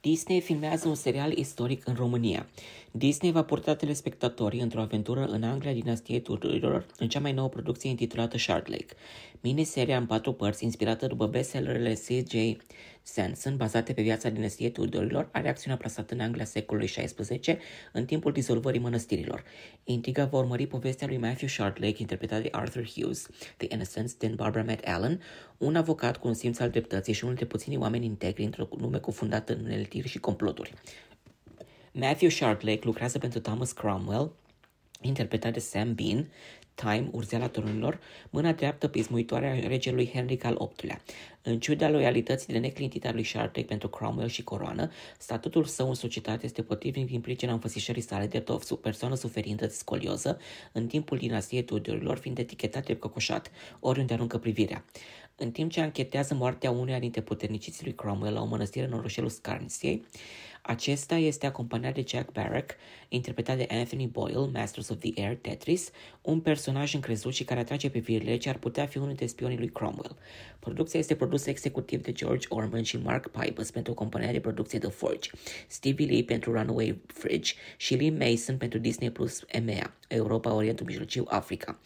Disney filmează un serial istoric în România. Disney va purta telespectatorii într-o aventură în Anglia dinastiei Tudorilor în cea mai nouă producție intitulată Shard Lake. Miniseria în patru părți, inspirată după bestsellerele C.J. Sanson, bazate pe viața dinastiei Tudorilor, are acțiunea plasată în Anglia secolului XVI, în timpul dizolvării mănăstirilor. Intriga va urmări povestea lui Matthew Shardlake, interpretat de Arthur Hughes, The Innocents, din Barbara Matt Allen, un avocat cu un simț al dreptății și unul dintre puținii oameni integri într-o lume cufundată în uneltiri și comploturi. Matthew Shardlake lucrează pentru Thomas Cromwell, interpretat de Sam Bean, Time, urzeala tronilor, mâna dreaptă pismuitoare a regelui Henry al VIII-lea. În ciuda loialității de neclintită a lui Sharpley pentru Cromwell și coroană, statutul său în societate este potrivnic din pricina înfățișării sale de o persoană suferintă de scolioză, în timpul dinastiei Tudorilor fiind etichetat de cocoșat, oriunde aruncă privirea. În timp ce anchetează moartea uneia dintre puterniciții lui Cromwell la o mănăstire în orășelul Scarnsiei, acesta este acompaniat de Jack Barrack, interpretat de Anthony Boyle, Masters of the Air, Tetris, un personaj încrezut și care atrage pe virile ce ar putea fi unul dintre spionii lui Cromwell. Producția este produsă executiv de George Orman și Mark Pybus pentru compania de producție The Forge, Stevie Lee pentru Runaway Fridge și Lee Mason pentru Disney Plus EMEA, Europa, Orientul Mijlociu, Africa.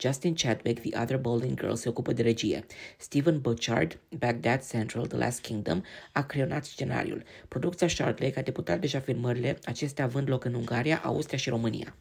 Justin Chadwick, The Other Bowling Girl, se ocupă de regie. Stephen Butchard, Baghdad Central, The Last Kingdom, a creionat scenariul. Producția Shardlake a deputat deja filmările, acestea având loc în Ungaria, Austria și România.